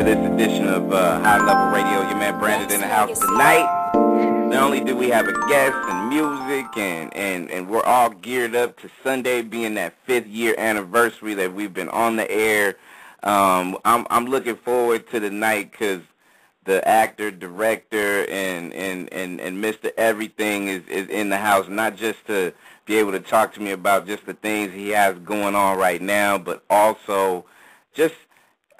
to this edition of uh, High Level Radio. Your man Brandon in the house tonight. Not only do we have a guest and music, and, and, and we're all geared up to Sunday being that fifth year anniversary that we've been on the air. Um, I'm, I'm looking forward to the night because the actor, director, and, and, and, and Mr. Everything is, is in the house, not just to be able to talk to me about just the things he has going on right now, but also just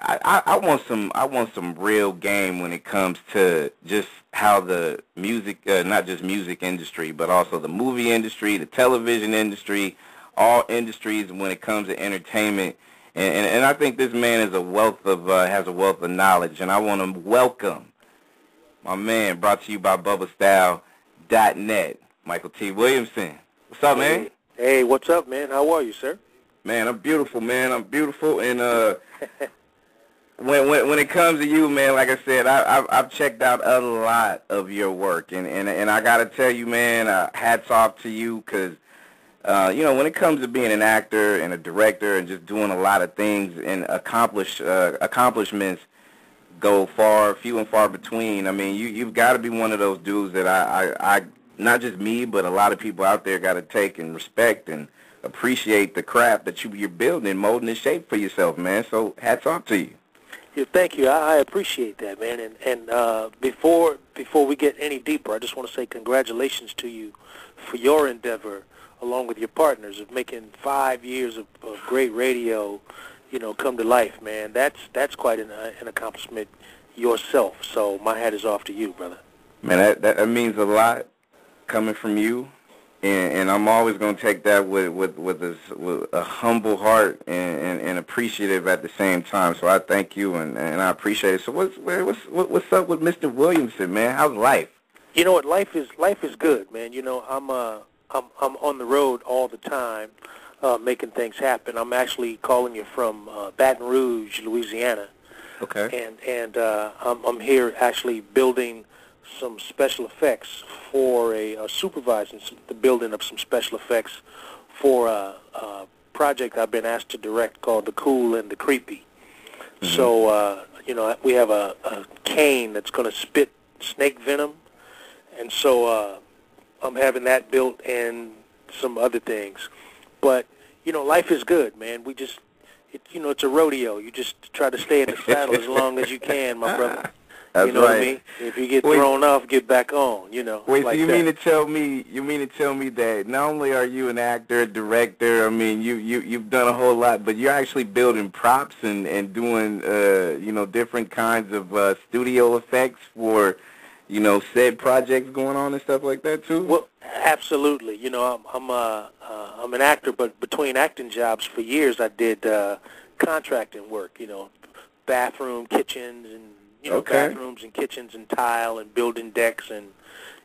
I, I, want some I want some real game when it comes to just how the music uh, not just music industry but also the movie industry, the television industry, all industries when it comes to entertainment. And, and, and I think this man is a wealth of uh, has a wealth of knowledge, and I want to welcome my man. Brought to you by BubbaStyle.net, Mykelti Williamson. What's up, man? Hey, what's up, man? How are you, sir? Man, I'm beautiful, man. I'm beautiful, and uh, when when when it comes to you, man, like I said, I, I've I've checked out a lot of your work, and and and I gotta tell you, man, uh, hats off to you, because uh, you know when it comes to being an actor and a director and just doing a lot of things and accomplish uh, accomplishments go far few and far between. I mean, you you've got to be one of those dudes that I I, I not just me, but a lot of people out there got to take and respect and appreciate the craft that you, you're building, molding and shape for yourself, man. So hats off to you. Yeah, thank you. I, I appreciate that, man. And and uh, before before we get any deeper, I just want to say congratulations to you for your endeavor, along with your partners, of making five years of, of great radio, you know, come to life, man. That's that's quite an, uh, an accomplishment yourself. So my hat is off to you, brother. Man, that that means a lot coming from you and, and I'm always going to take that with with with a, with a humble heart and, and, and appreciative at the same time. So I thank you and, and I appreciate it. So what's what's what's up with Mr. Williamson, man? How's life? You know what? Life is life is good, man. You know, I'm uh I'm I'm on the road all the time, uh, making things happen. I'm actually calling you from uh, Baton Rouge, Louisiana. Okay. And and uh, I'm I'm here actually building some special effects for a, a supervising the building of some special effects for a, a, project I've been asked to direct called The Cool and the Creepy. Mm-hmm. So, uh, you know, we have a, a cane that's going to spit snake venom, and so uh, I'm having that built and some other things. But, you know, life is good, man. We just, it, you know, it's a rodeo. You just try to stay in the saddle as long as you can, my brother. That's you know right. what I mean? If you get wait, thrown off, get back on. You know. Wait, like so you that. mean to tell me? You mean to tell me that not only are you an actor, a director? I mean, you you you've done a whole lot, but you're actually building props and and doing uh you know different kinds of uh, studio effects for you know said projects going on and stuff like that too. Well, absolutely. You know, I'm I'm uh, uh I'm an actor, but between acting jobs for years, I did uh contracting work. You know, bathroom, kitchens, and you know, okay. bathrooms and kitchens and tile and building decks and,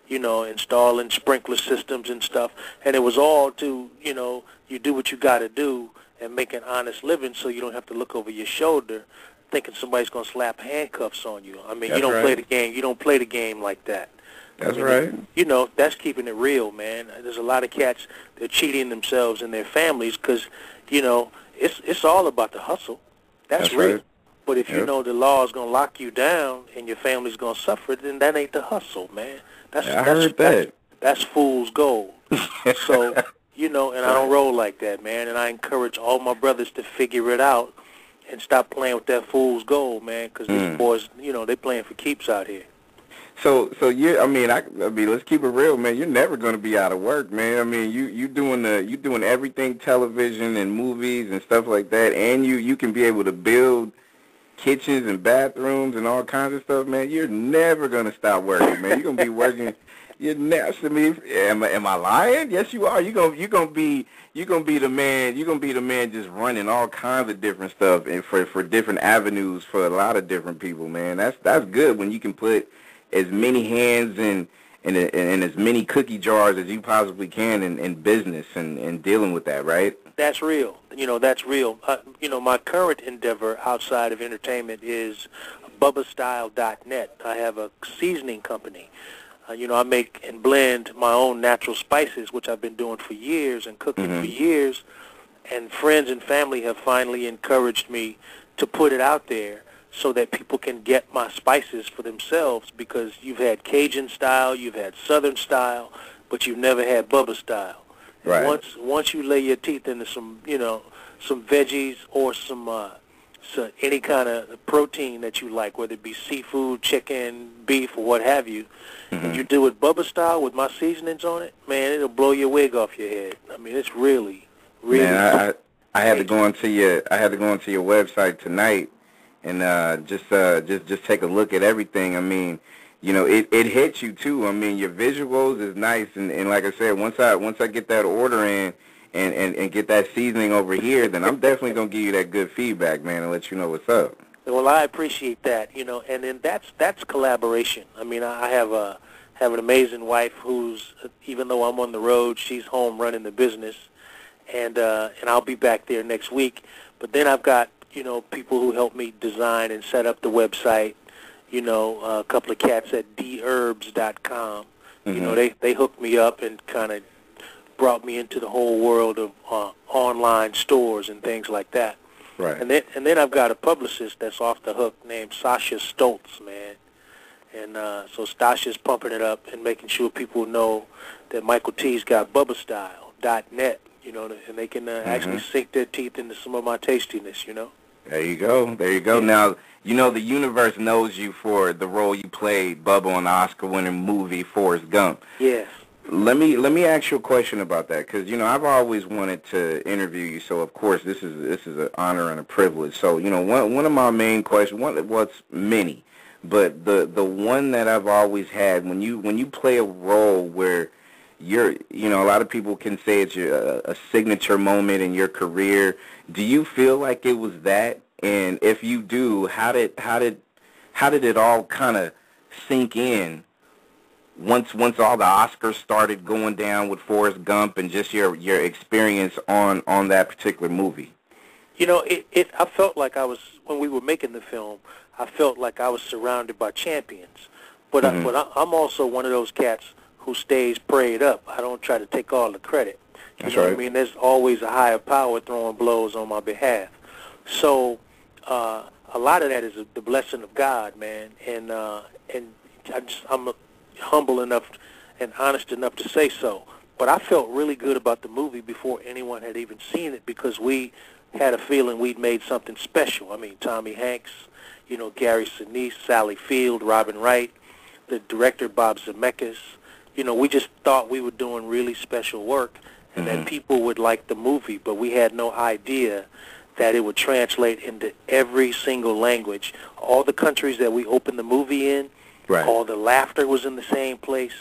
you know, installing sprinkler systems and stuff. And it was all to, you know, you do what you got to do and make an honest living so you don't have to look over your shoulder thinking somebody's going to slap handcuffs on you. I mean, that's you don't right. play the game. You don't play the game like that. That's I mean, right. You know, that's keeping it real, man. There's a lot of cats that are cheating themselves and their families because, you know, it's it's all about the hustle. That's, That's real. right. But if you know the law is going to lock you down and your family's going to suffer, then that ain't the hustle, man. That's Yeah, I that's, heard that's that. that's fool's gold. so, you know, and I don't roll like that, man. And I encourage all my brothers to figure it out and stop playing with that fool's gold, man, because Mm. these boys, you know, they playing for keeps out here. So, so you, I mean, I, I mean, let's keep it real, man. You're never going to be out of work, man. I mean, you, you doing the, you doing everything, television and movies and stuff like that, and you, you can be able to build kitchens and bathrooms and all kinds of stuff, man. You're never to stop working, man. You're to be working. You're never. I mean, am, I- am I lying? Yes, you are. You're gonna, you're gonna be, you're gonna be the man. You're gonna be the man, just running all kinds of different stuff and for for different avenues for a lot of different people, man. That's that's good when you can put as many hands in in, in, as many cookie jars as you possibly can in, in business and, and dealing with that, right? That's real. You know, that's real. Uh, you know, my current endeavor outside of entertainment is BubbaStyle.net. I have a seasoning company. Uh, you know, I make and blend my own natural spices, which I've been doing for years and cooking Mhm. for years. And friends and family have finally encouraged me to put it out there so that people can get my spices for themselves because you've had Cajun style, you've had Southern style, but you've never had Bubba style. Right. Once once you lay your teeth into some, you know, some veggies or some uh, so any kind of protein that you like, whether it be seafood, chicken, beef, or what have you, and you do it Bubba style with my seasonings on it, man, it'll blow your wig off your head. I mean, it's really, really. Man, I, I I had to go onto your I had to go onto your website tonight and uh, just uh, just just take a look at everything. I mean, you know, it, it hits you too. I mean, your visuals is nice, and, and like I said, once I once I get that order in and, and, and get that seasoning over here, then I'm definitely gonna give you that good feedback, man, and let you know what's up. Well, I appreciate that, you know, and then that's that's collaboration. I mean, I have a have an amazing wife who's even though I'm on the road, she's home running the business, and uh, and I'll be back there next week. But then I've got you know people who help me design and set up the website. You know, a couple of cats at therbs.com. You know, they they hooked me up and kind of brought me into the whole world of uh, online stores and things like that. Right. And then and then I've got a publicist that's off the hook named Sasha Stoltz, man. And uh, so Sasha's pumping it up and making sure people know that Mykelti's got BubbaStyle.net, you know, and they can uh, actually sink their teeth into some of my tastiness, you know. There you go. There you go. Now, you know the universe knows you for the role you played, Bubba, on the Oscar-winning movie Forrest Gump. Yes. Let me let me ask you a question about that because you know I've always wanted to interview you, so of course this is this is an honor and a privilege. So you know one one of my main questions, one what's many, but the the one that I've always had when you when you play a role where you're you know a lot of people can say it's your, a, a signature moment in your career. Do you feel like it was that? And if you do, how did how did how did it all kind of sink in once once all the Oscars started going down with Forrest Gump and just your your experience on on that particular movie? You know, it, it I felt like I was when we were making the film. I felt like I was surrounded by champions, but I, mm-hmm. but I, I'm also one of those cats who stays prayed up. I don't try to take all the credit. You That's know what. I mean? There's always a higher power throwing blows on my behalf. So uh, a lot of that is the blessing of God, man. And uh, and I just, I'm humble enough and honest enough to say so. But I felt really good about the movie before anyone had even seen it because we had a feeling we'd made something special. I mean, Tommy Hanks, you know, Gary Sinise, Sally Field, Robin Wright, the director Bob Zemeckis. You know, we just thought we were doing really special work and that people would like the movie, but we had no idea that it would translate into every single language. All the countries that we opened the movie in, Right. all the laughter was in the same place,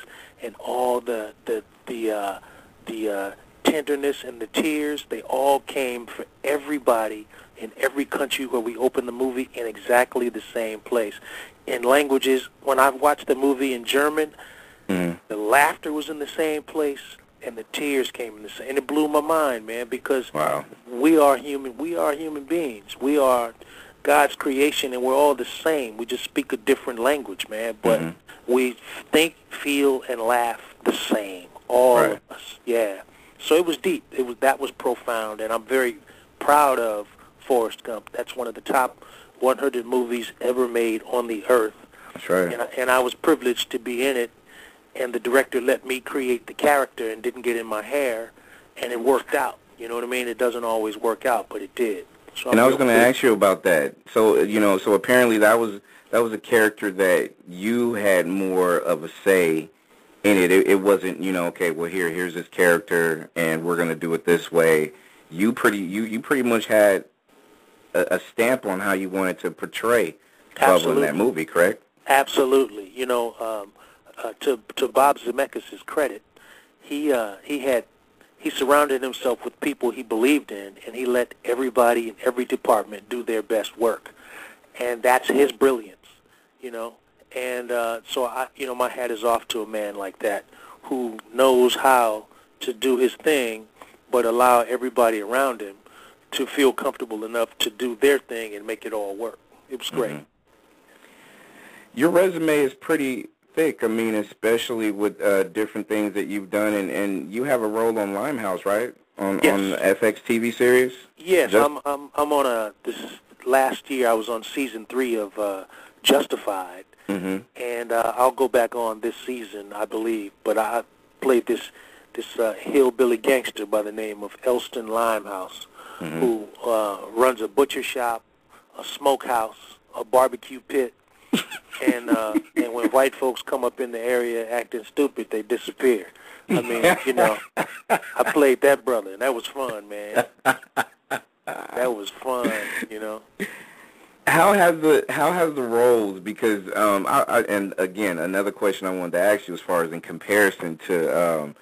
and all the the the uh, the uh, tenderness and the tears, they all came for everybody in every country where we opened the movie in exactly the same place. In languages, when I've watched the movie in German, Mhm. the laughter was in the same place, and the tears came in the same. And it blew my mind, man, because Wow. we are human. We are human beings. We are God's creation, and we're all the same. We just speak a different language, man. But Mhm. we think, feel, and laugh the same. All Right. of us. Yeah. So it was deep. It was that was profound, and I'm very proud of Forrest Gump. That's one of the top 100 movies ever made on the earth That's right. and I, and I was privileged to be in it. And the director let me create the character and didn't get in my hair, and it worked out. You know what I mean? It doesn't always work out, but it did. So And I'm I was going to ask you about that. So you know, so apparently that was that was a character that you had more of a say in it. It, it wasn't you know okay, well here here's this character and we're going to do it this way. You pretty you you pretty much had a, a stamp on how you wanted to portray Bubba in that movie, correct? Absolutely. You know, um, uh, to to Bob Zemeckis' credit, he uh, he had he surrounded himself with people he believed in, and he let everybody in every department do their best work, and that's his brilliance. You know, and uh, so I, you know, my hat is off to a man like that who knows how to do his thing, but allow everybody around him to feel comfortable enough to do their thing and make it all work. It was great. Mhm. Your resume is pretty thick. I mean, especially with uh, different things that you've done, and, and you have a role on Limehouse, right? On Yes. on the FX TV series. Yes, Just- I'm I'm I'm on a this last year I was on season three of uh, Justified, hmm and uh, I'll go back on this season, I believe. But I played this this uh, hillbilly gangster by the name of Elston Limehouse, Mhm. who uh, runs a butcher shop, a smokehouse, a barbecue pit, and uh, and when white folks come up in the area acting stupid, they disappear. I mean, you know, I played that brother, and that was fun, man. That was fun, you know. How has the how has the roles because um I, I and again another question I wanted to ask you as far as in comparison to um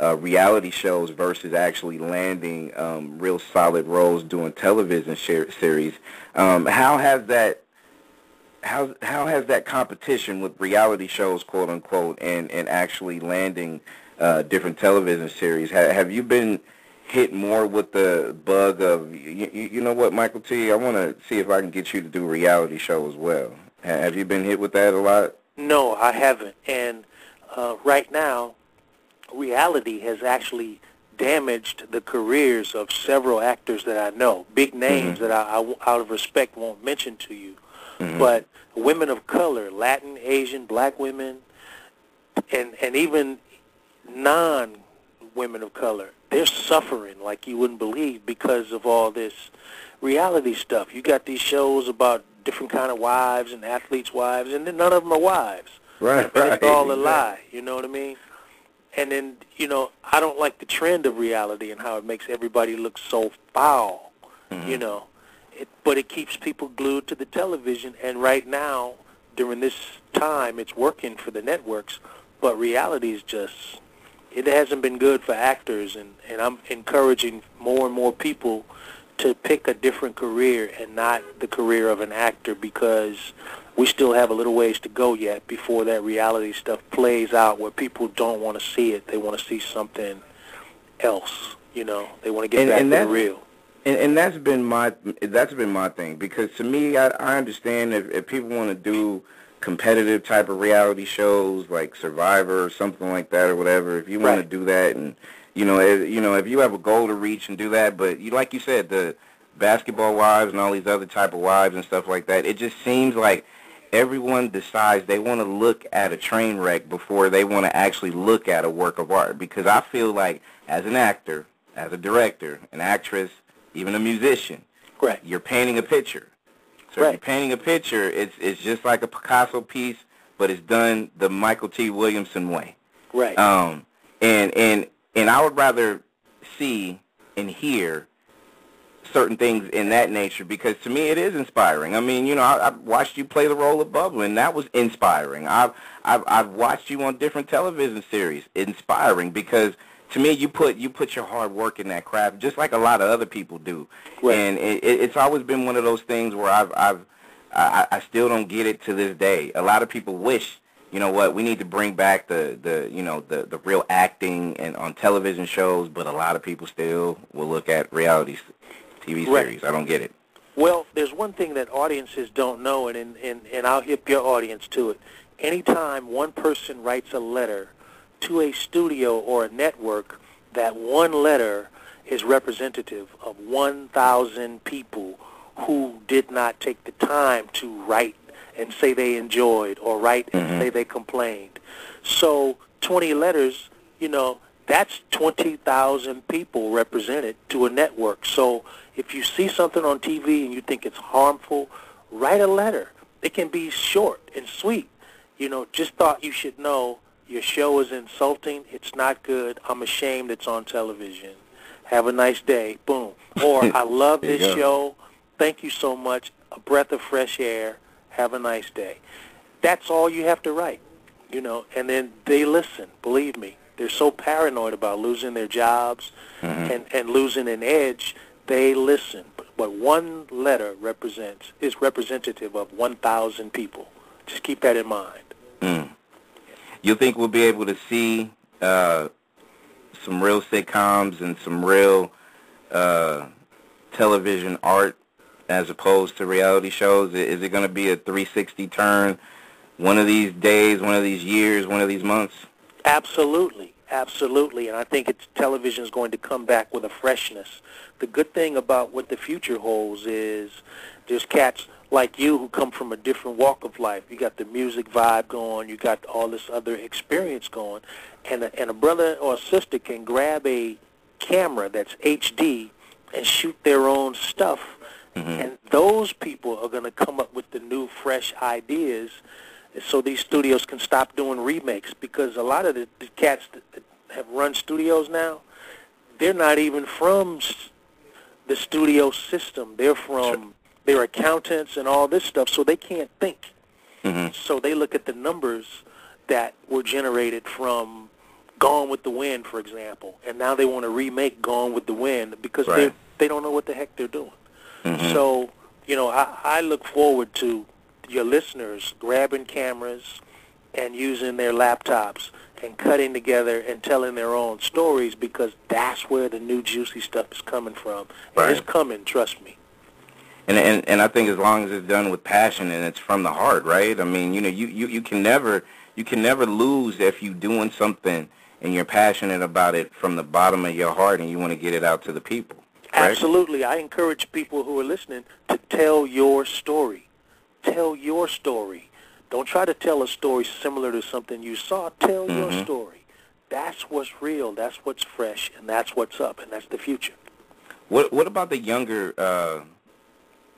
uh, reality shows versus actually landing um, real solid roles doing television share, series. Um, how has that how how has that competition with reality shows, quote unquote, and and actually landing uh, different television series? Ha- have you been hit more with the bug of you, you know what, Mykelti? I want to see if I can get you to do a reality show as well. Have you been hit with that a lot? No, I haven't. And uh, right now, reality has actually damaged the careers of several actors that I know, big names Mhm. that I, I, out of respect, won't mention to you. Mhm. But women of color, Latin, Asian, black women, and and even non women of color, they're suffering like you wouldn't believe because of all this reality stuff. You got these shows about different kind of wives and athletes' wives, and then none of them are wives. right, And it's all a lie. You know what I mean? And then you know, I don't like the trend of reality and how it makes everybody look so foul. Mhm. You know, it, but it keeps people glued to the television. And right now, during this time, it's working for the networks. But reality is just it hasn't been good for actors. And and I'm encouraging more and more people to pick a different career and not the career of an actor because we still have a little ways to go yet before that reality stuff plays out where people don't want to see it. They want to see something else. You know, they want to get And- back and to the real. And, and that's been my that's been my thing because to me I, I understand if, if people want to do competitive type of reality shows like Survivor or something like that or whatever if you want Right. to do that and you know if, you know if you have a goal to reach and do that but you like you said the basketball wives and all these other type of wives and stuff like that it just seems like everyone decides they want to look at a train wreck before they want to actually look at a work of art because I feel like as an actor as a director an actress even a musician, Right. you're painting a picture. So if you're painting a picture, it's it's just like a Picasso piece, but it's done the Mykelti Williamson way. Right. Um, and and and I would rather see and hear certain things in that nature because to me it is inspiring. I mean, you know, I, I've watched you play the role of Bubba, and that was inspiring. I've I've I've watched you on different television series, inspiring because to me you put you put your hard work in that craft just like a lot of other people do. Right. And it, it, it's always been one of those things where I've I've I, I still don't get it to this day. A lot of people wish you know what we need to bring back the the you know the the real acting and on television shows but a lot of people still will look at reality tv Right. series i don't get it Well, there's one thing that audiences don't know, and, and, and, and I'll hip your audience to it. Anytime one person writes a letter to a studio or a network, that one letter is representative of 1,000 people who did not take the time to write and say they enjoyed or write and Mhm. say they complained. So 20 letters, you know, that's 20,000 people represented to a network. So if you see something on TV and you think it's harmful, write a letter. It can be short and sweet. You know, just thought you should know your show is insulting. It's not good. I'm ashamed it's on television. Have a nice day. Boom. Or I love this show. Thank you so much. A breath of fresh air. Have a nice day. That's all you have to write, you know, and then they listen. Believe me, they're so paranoid about losing their jobs Mhm. and, and losing an edge. They listen. But, but one letter represents is representative of 1,000 people. Just keep that in mind. mm. You think we'll be able to see uh some real sitcoms and some real uh television art as opposed to reality shows? Is it going to be a 360 turn one of these days one of these years one of these months? Absolutely, absolutely, and I think it's television is going to come back with a freshness. The good thing about what the future holds is There's cats like you who come from a different walk of life. You got the music vibe going. You got all this other experience going, and a, and a brother or a sister can grab a camera that's HD and shoot their own stuff, Mm-hmm. and those people are going to come up with the new, fresh ideas. So these studios can stop doing remakes because a lot of the, the cats that, that have run studios now, they're not even from the studio system. They're from they're accountants and all this stuff, so they can't think. Mhm. So they look at the numbers that were generated from Gone with the Wind, for example, and now they want to remake Gone with the Wind because they Right. they don't know what the heck they're doing. Mhm. So you know, I, I look forward to your listeners grabbing cameras and using their laptops and cutting together and telling their own stories because that's where the new juicy stuff is coming from. And it's coming, trust me. And, and and I think as long as it's done with passion and it's from the heart, right? I mean, you know, you, you, you can never you can never lose if you're doing something and you're passionate about it from the bottom of your heart and you want to get it out to the people. Right? Absolutely. I encourage people who are listening to tell your story. Tell your story. Don't try to tell a story similar to something you saw. Tell your Mhm. story. That's what's real. That's what's fresh, and that's what's up, and that's the future. What what about the younger uh,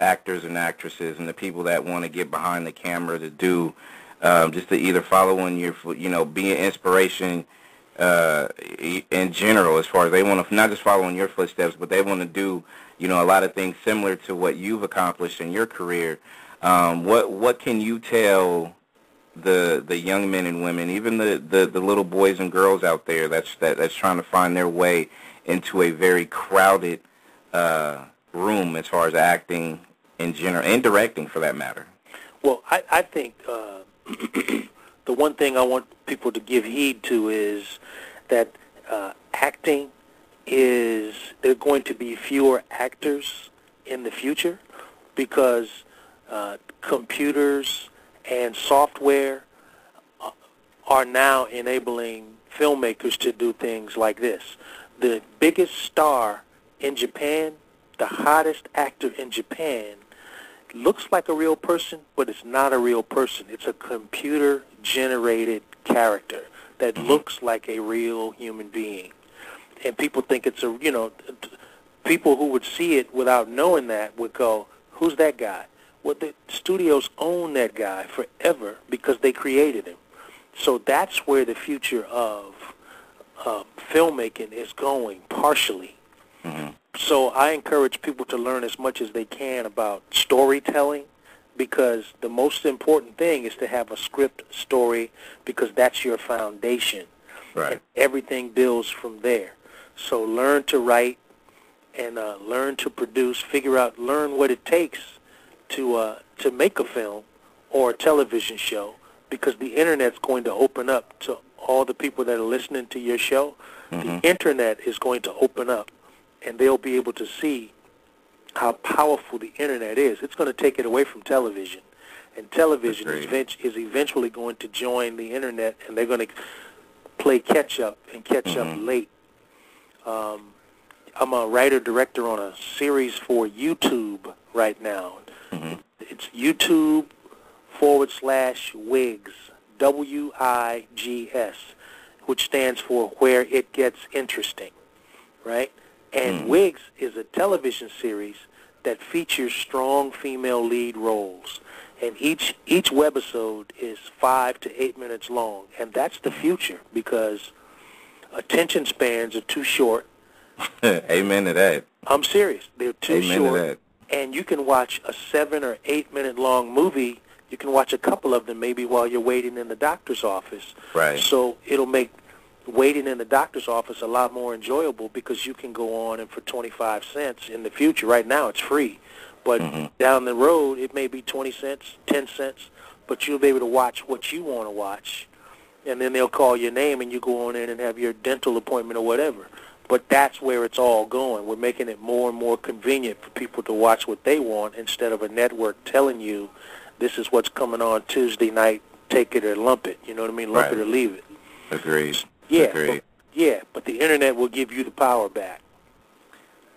actors and actresses and the people that want to get behind the camera to do um, just to either follow in your you know be an inspiration uh, in general as far as they want to not just follow in your footsteps but they want to do you know a lot of things similar to what you've accomplished in your career. Um, what what can you tell the the young men and women, even the, the, the little boys and girls out there that's that, that's trying to find their way into a very crowded uh, room as far as acting in general and directing for that matter. Well, I, I think uh, the one thing I want people to give heed to is that uh, acting is there going to be fewer actors in the future because uh, computers and software uh, are now enabling filmmakers to do things like this. The biggest star in Japan, the hottest actor in Japan, looks like a real person, but it's not a real person. It's a computer-generated character that looks like a real human being. And people think it's a, you know, people who would see it without knowing that would go, who's that guy? Well, the studios own that guy forever because they created him. So that's where the future of uh, filmmaking is going, partially. Mhm. So I encourage people to learn as much as they can about storytelling because the most important thing is to have a script story because that's your foundation. Right. And everything builds from there. So learn to write and uh, learn to produce, figure out, learn what it takes to uh, to make a film or a television show because the internet's going to open up to all the people that are listening to your show. Mhm. The internet is going to open up and they'll be able to see how powerful the internet is. It's going to take it away from television. And television is, is eventually going to join the internet and they're going to play catch up and catch up Mhm. late. Um, I'm a writer director on a series for YouTube right now. Mhm. It's YouTube forward slash Wigs, W-I-G-S, which stands for Where It Gets Interesting, right? And Mhm. Wigs is a television series that features strong female lead roles. And each each webisode is five to eight minutes long. And that's the future because attention spans are too short. Amen to that. I'm serious. They're too Amen short to that. and you can watch a seven or eight minute long movie. You can watch a couple of them maybe while you're waiting in the doctor's office. Right. So it'll make waiting in the doctor's office a lot more enjoyable because you can go on and for 25 cents in the future. Right now it's free, but Mhm. down the road it may be 20 cents, 10 cents, but you'll be able to watch what you want to watch. And then they'll call your name and you go on in and have your dental appointment or whatever. But that's where it's all going. We're making it more and more convenient for people to watch what they want instead of a network telling you this is what's coming on Tuesday night, take it or lump it. You know what I mean? Lump Right. it or leave it. Agreed. Yeah, but, yeah, but the internet will give you the power back.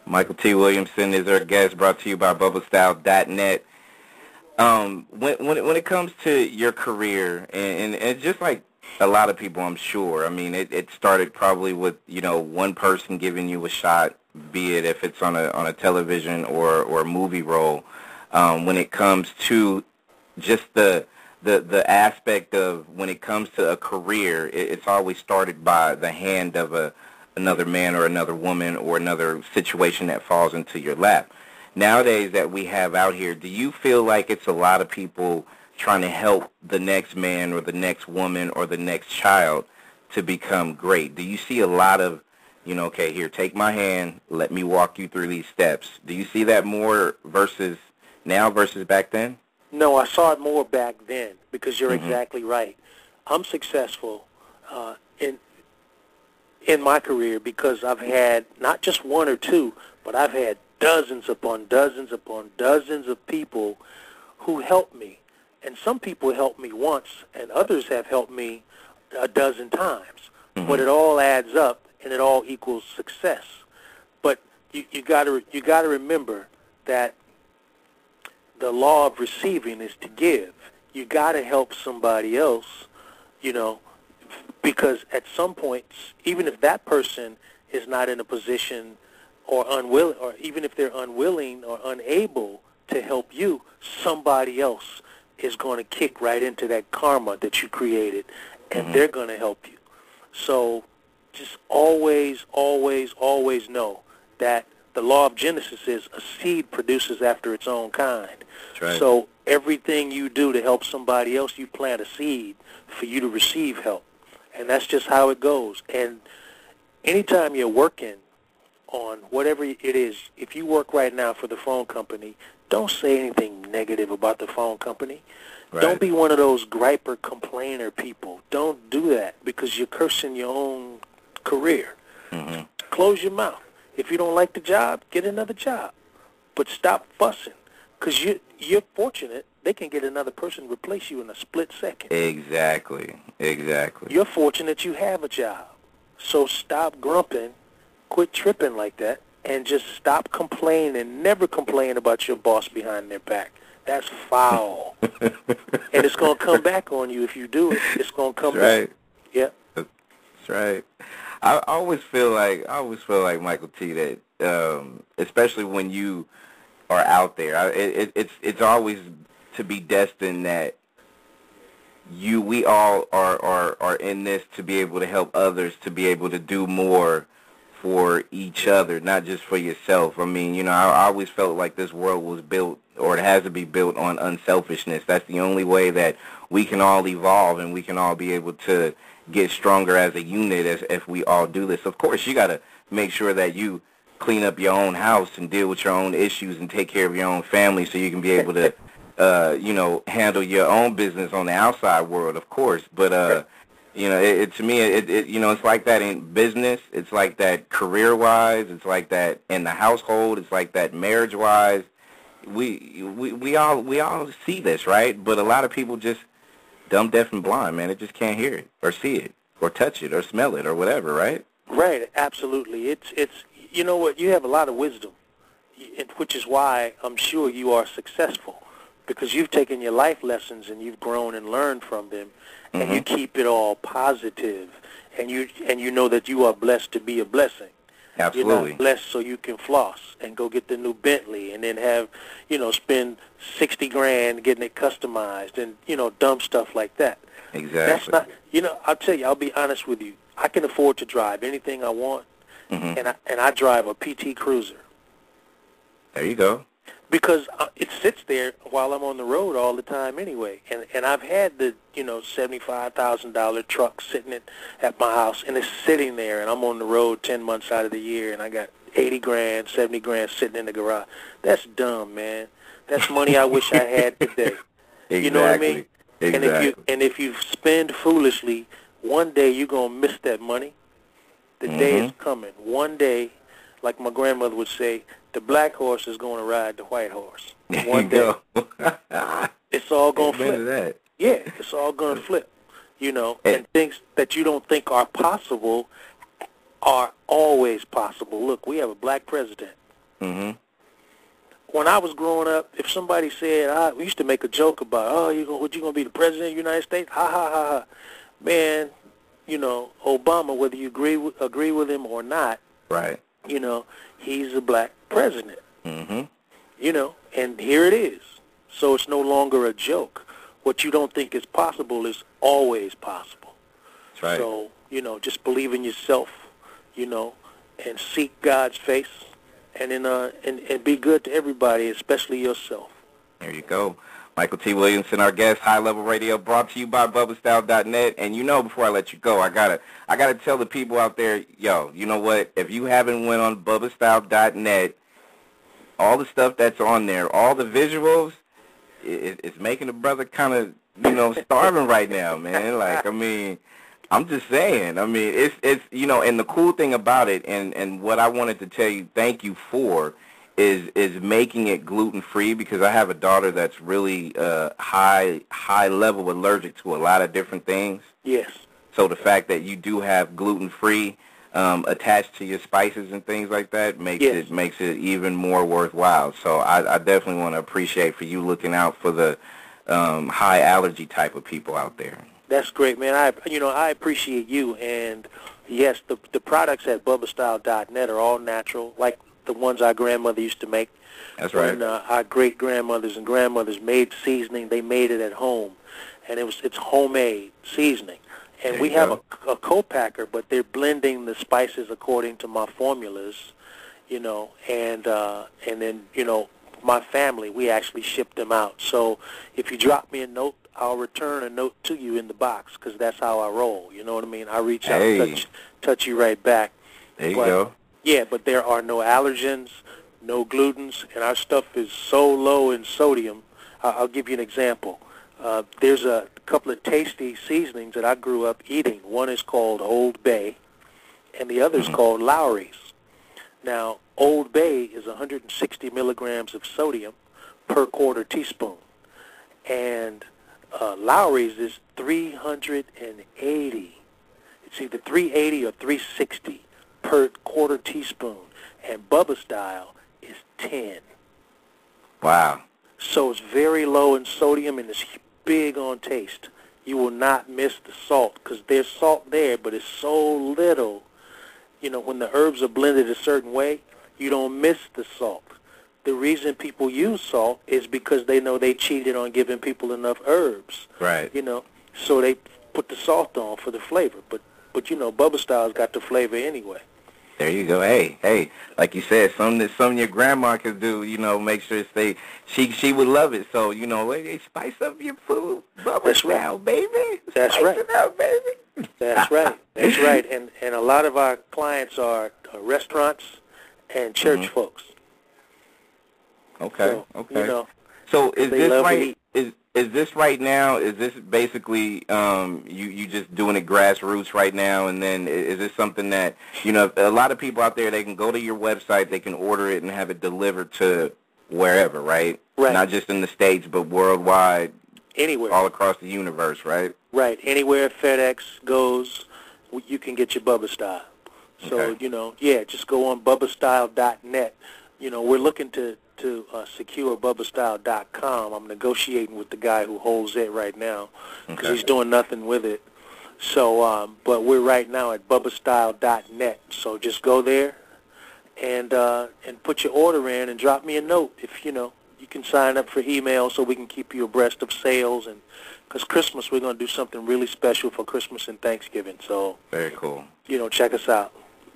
Mykelti Williamson is our guest, brought to you by BubbaStyle.net. Um, when when it, when it comes to your career, and, and, and just like a lot of people, I'm sure. I mean, it, it started probably with you know one person giving you a shot, be it if it's on a on a television or or a movie role. Um, when it comes to just the the the aspect of when it comes to a career, it, it's always started by the hand of a another man or another woman or another situation that falls into your lap. Nowadays that we have out here, do you feel like it's a lot of people trying to help the next man or the next woman or the next child to become great? Do you see a lot of, you know, okay, here, take my hand, let me walk you through these steps. Do you see that more versus now versus back then? No, I saw it more back then because you're mm-hmm. exactly right. I'm successful uh, in in my career because I've had not just one or two, but I've had dozens upon dozens upon dozens of people who helped me. And some people helped me once, and others have helped me a dozen times. Mm-hmm. But it all adds up, and it all equals success. But you, you got to you got to remember that the law of receiving is to give. You got to help somebody else, you know, because at some points, even if that person is not in a position or unwilling, or even if they're unwilling or unable to help you, somebody else is going to kick right into that karma that you created, and mm-hmm. they're going to help you. So just always, always, always know that the law of Genesis is a seed produces after its own kind. Right. So everything you do to help somebody else, you plant a seed for you to receive help. And that's just how it goes. And anytime you're working on whatever it is, if you work right now for the phone company, don't say anything negative about the phone company. Right. Don't be one of those griper complainer people. Don't do that because you're cursing your own career. Mm-hmm. Close your mouth. If you don't like the job, get another job. But stop fussing because you, you're fortunate they can get another person to replace you in a split second. Exactly. Exactly. You're fortunate you have a job. So stop grumping quit tripping like that and just stop complaining. Never complain about your boss behind their back. That's foul. and it's going to come back on you if you do it. It's going to come That's back. Right. Yeah. That's right. I always feel like I always feel like Michael T. That um, especially when you are out there, I, it, it's it's always to be destined that you we all are, are are in this to be able to help others to be able to do more for each other, not just for yourself. I mean, you know, I, I always felt like this world was built, or it has to be built on unselfishness. That's the only way that we can all evolve and we can all be able to get stronger as a unit as if we all do this. Of course, you got to make sure that you clean up your own house and deal with your own issues and take care of your own family so you can be able to, uh, you know, handle your own business on the outside world, of course. But uh, you know, it, it to me, it, it you know, it's like that in business. It's like that career-wise. It's like that in the household. It's like that marriage-wise. We we we all we all see this, right? But a lot of people just dumb, deaf, and blind, man. It just can't hear it or see it or touch it or smell it or whatever, right? Right. Absolutely. It's it's you know what you have a lot of wisdom, which is why I'm sure you are successful because you've taken your life lessons and you've grown and learned from them mm-hmm. and you mm-hmm. keep it all positive and you and you know that you are blessed to be a blessing Absolutely. You're not blessed so you can floss and go get the new Bentley and then have, you know, spend 60 grand getting it customized and, you know, dumb stuff like that. Exactly. That's not, you know, I'll tell you, I'll be honest with you. I can afford to drive anything I want, mm-hmm. and I and I drive a PT Cruiser. There you go because uh, it sits there while I'm on the road all the time anyway. And and I've had the you know seventy five thousand dollar truck sitting at, at my house, and it's sitting there, and I'm on the road ten months out of the year, and I got eighty grand, seventy grand sitting in the garage. That's dumb, man. That's money I wish I had today. exactly. You know what I mean? Exactly. And if you and if you spend foolishly, one day you're gonna miss that money. The mm-hmm. day is coming. One day, like my grandmother would say, the black horse is going to ride the white horse. One day. it's all going to flip. That. Yeah, it's all going to flip. You know, and things that you don't think are possible are always possible. Look, we have a black president. hmm When I was growing up, if somebody said, I, we used to make a joke about, oh, you going, what, you going to be the president of the United States? Ha, ha, ha, ha. Man, you know, Obama, whether you agree with, agree with him or not, Right. You know, he's a black president, hmm you know, and here it is. So it's no longer a joke. What you don't think is possible is always possible. That's right. So, you know, just believe in yourself, you know, and seek God's face and in uh and, and be good to everybody, especially yourself. There you go. Mykelti Williamson, our guest, High Level Radio, brought to you by BubbaStyle.net. And you know, before I let you go, I gotta, I gotta tell the people out there, yo, you know what? If you haven't went on BubbaStyle.net, all the stuff that's on there, all the visuals, it, it's making the brother kind of, you know, starving right now, man. Like, I mean, I'm just saying. I mean, it's, it's, you know, and the cool thing about it, and and what I wanted to tell you, thank you for is is making it gluten free because I have a daughter that's really uh, high high level allergic to a lot of different things. Yes. So the fact that you do have gluten free um, attached to your spices and things like that makes Yes. it makes it even more worthwhile. So I, I definitely want to appreciate for you looking out for the um, high allergy type of people out there. That's great, man. I you know, I appreciate you and yes, the the products at bubbastyle.net are all natural, like the ones our grandmother used to make. That's right. When uh, our great grandmothers and grandmothers made seasoning, they made it at home, and it was it's homemade seasoning. And There we have go. a, a co-packer, but they're blending the spices according to my formulas, you know, and uh, and then you know my family we actually ship them out. So if you drop me a note, I'll return a note to you in the box because that's how I roll. You know what I mean? I reach out, Hey. touch touch you right back. There you But- go. Yeah, but there are no allergens, no glutens, and our stuff is so low in sodium. I'll give you an example. Uh, there's a couple of tasty seasonings that I grew up eating. One is called Old Bay, and the other is called Lawry's. Now, Old Bay is 160 milligrams of sodium per quarter teaspoon, and uh, Lawry's is 380. It's either 380 or 360 per quarter teaspoon, and Bubba Style is 10. Wow. So it's very low in sodium and it's big on taste. You will not miss the salt because there's salt there, but it's so little. You know, when the herbs are blended a certain way, you don't miss the salt. The reason people use salt is because they know they cheated on giving people enough herbs. Right. You know, so they put the salt on for the flavor. But but you know, Bubba Style's got the flavor anyway. There you go. Hey, hey, like you said, something that some your grandma could do, you know, make sure it stay. She she would love it. So you know, hey, spice up your food, Bubba That's right. baby. That's Spice right. it up, baby. That's right. That's right. And and a lot of our clients are uh, restaurants and church Mhm. folks. Okay, So, okay. You know, so is they this right? eat. Is is this right now? Is this basically um, you you just doing it grassroots right now? And then is this something that you know a lot of people out there they can go to your website, they can order it and have it delivered to wherever, right? Right. Not just in the states, but worldwide, anywhere. all across the universe, right? Right. Anywhere FedEx goes, you can get your Bubba Style. So, Okay. you know, yeah, just go on bubbastyle.net. You know, we're looking to, to uh, secure bubbastyle.com. I'm negotiating with the guy who holds it right now because Okay. he's doing nothing with it. So, um, but we're right now at bubbastyle.net. So just go there and uh, and put your order in and drop me a note if, you know, you can sign up for email so we can keep you abreast of sales and because Christmas we're going to do something really special for Christmas and Thanksgiving. So Very cool. you know, check us out.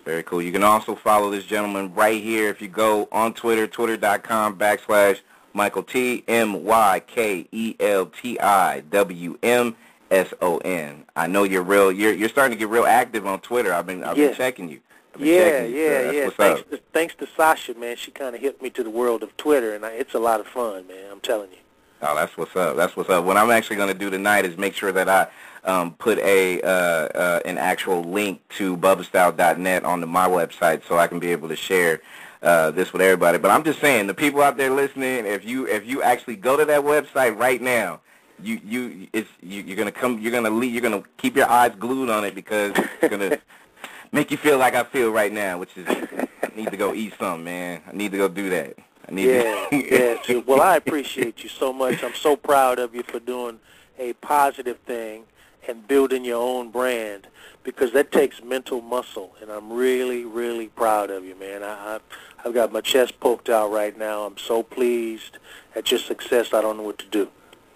Very cool. You can also follow this gentleman right here if you go on Twitter, twitter.com backslash Mykelti M Y K E L T I W M S O N. I know you're real. You're you're starting to get real active on Twitter. I've been I've Yeah. been checking you. I've been Yeah, checking you, yeah. Yeah. Thanks, to, thanks to Sasha, man. She kind of hit me to the world of Twitter, and I, it's a lot of fun, man. I'm telling you. Oh, that's what's up. That's what's up. What I'm actually going to do tonight is make sure that I um, put a uh, uh, an actual link to bubbastyle.net onto my website so I can be able to share uh, this with everybody. But I'm just saying, the people out there listening, if you if you actually go to that website right now, you you it's you, you're gonna come you're gonna leave, you're gonna keep your eyes glued on it because it's gonna make you feel like I feel right now, which is I need to go eat something, man. I need to go do that. I need yeah, to yeah. Well, I appreciate you so much. I'm so proud of you for doing a positive thing and building your own brand because that takes mental muscle, and I'm really, really proud of you, man. I, I I've got my chest poked out right now. I'm so pleased at your success. I don't know what to do.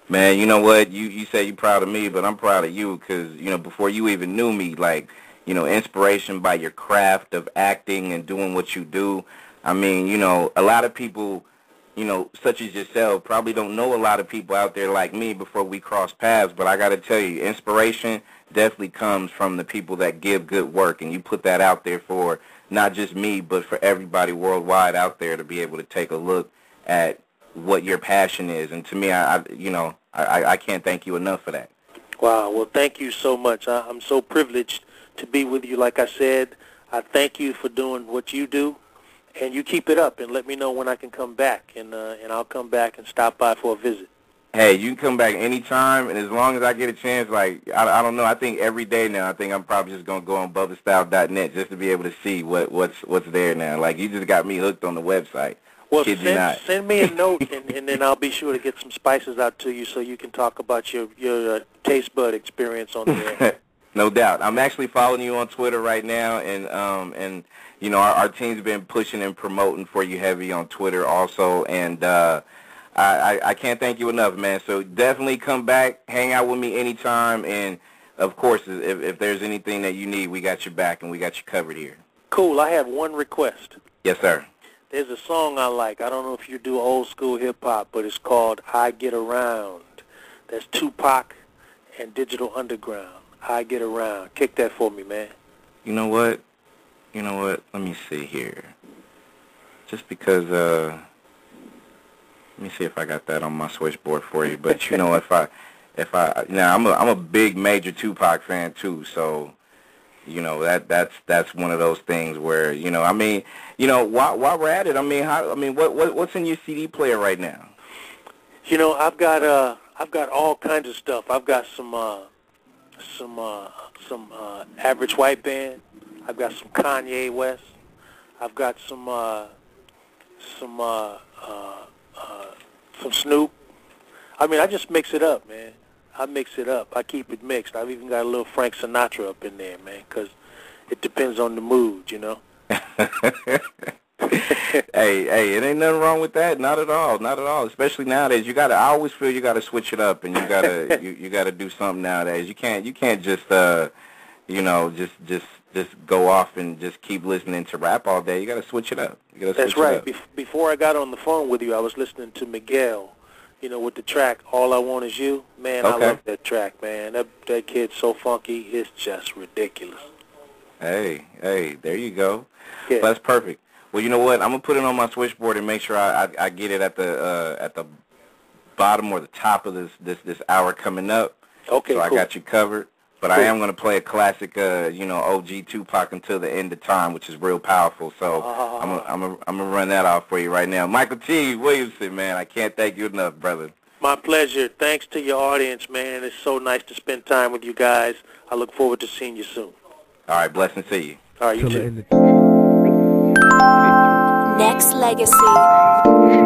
Man, you know what? You you say you're proud of me, but I'm proud of you because you know before you even knew me, like you know, inspiration by your craft of acting and doing what you do. I mean, you know, a lot of people, you know, such as yourself, probably don't know a lot of people out there like me before we cross paths. But I got to tell you, inspiration definitely comes from the people that give good work, and you put that out there for not just me, but for everybody worldwide out there to be able to take a look at what your passion is. And to me, I, I you know, I, I can't thank you enough for that. Wow. Well, thank you so much. I, I'm so privileged to be with you. Like I said, I thank you for doing what you do, and you keep it up. And let me know when I can come back, and uh, and I'll come back and stop by for a visit. Hey, you can come back anytime, and as long as I get a chance, like I, I don't know, I think every day now, I think I'm probably just gonna go on BubbaStyle.net just to be able to see what what's what's there now. Like you just got me hooked on the website. Well, Kid send, send me a note, and, and then I'll be sure to get some spices out to you so you can talk about your your uh, taste bud experience on there. no doubt. I'm actually following you on Twitter right now, and um and you know our, our team's been pushing and promoting for you heavy on Twitter also, and uh, I, I I can't thank you enough, man. So definitely come back, hang out with me anytime, and of course, if, if there's anything that you need, we got your back and we got you covered here. Cool. I have one request. Yes, sir. There's a song I like. I don't know if you do old school hip hop, but it's called "I Get Around." That's Tupac and Digital Underground. I Get Around. Kick that for me, man. You know what? You know what? Let me see here. Just because, uh, let me see if I got that on my switchboard for you. But you know, if I, if I, now I'm a, I'm a big major Tupac fan too. So you know that that's that's one of those things where you know I mean you know while while we're at it I mean how I mean what, what what's in your CD player right now? You know I've got uh I've got all kinds of stuff. I've got some uh some uh some uh average white band. I've got some Kanye West. I've got some uh some uh uh, uh some Snoop. I mean I just mix it up, man. I mix it up. I keep it mixed. I've even got a little Frank Sinatra up in there, man, because it depends on the mood, you know. hey, hey, it ain't nothing wrong with that. Not at all. Not at all. Especially nowadays, you gotta. I always feel you gotta switch it up, and you gotta you, you gotta do something nowadays. You can't you can't just uh, you know, just just just go off and just keep listening to rap all day. You gotta switch it up. You gotta That's right. Be- before I got on the phone with you, I was listening to Miguel you know, with the track "All I Want Is You." Man, okay. I love that track, man. That that kid's so funky, it's just ridiculous. Hey, hey, there you go. Yeah. Well, that's perfect. Well, you know what? I'm gonna put it on my switchboard and make sure I I, I get it at the uh, at the bottom or the top of this this this hour coming up. Okay, so cool. I got you covered. But cool. I am going to play a classic, uh, you know, OG Tupac until the end of time, which is real powerful. So uh, I'm gonna, I'm gonna, I'm gonna run that off for you right now. Mykelti Williamson, man, I can't thank you enough, brother. My pleasure. Thanks to your audience, man. It's so nice to spend time with you guys. I look forward to seeing you soon. All right, blessings to you. All right, you too. Nexxlegacy.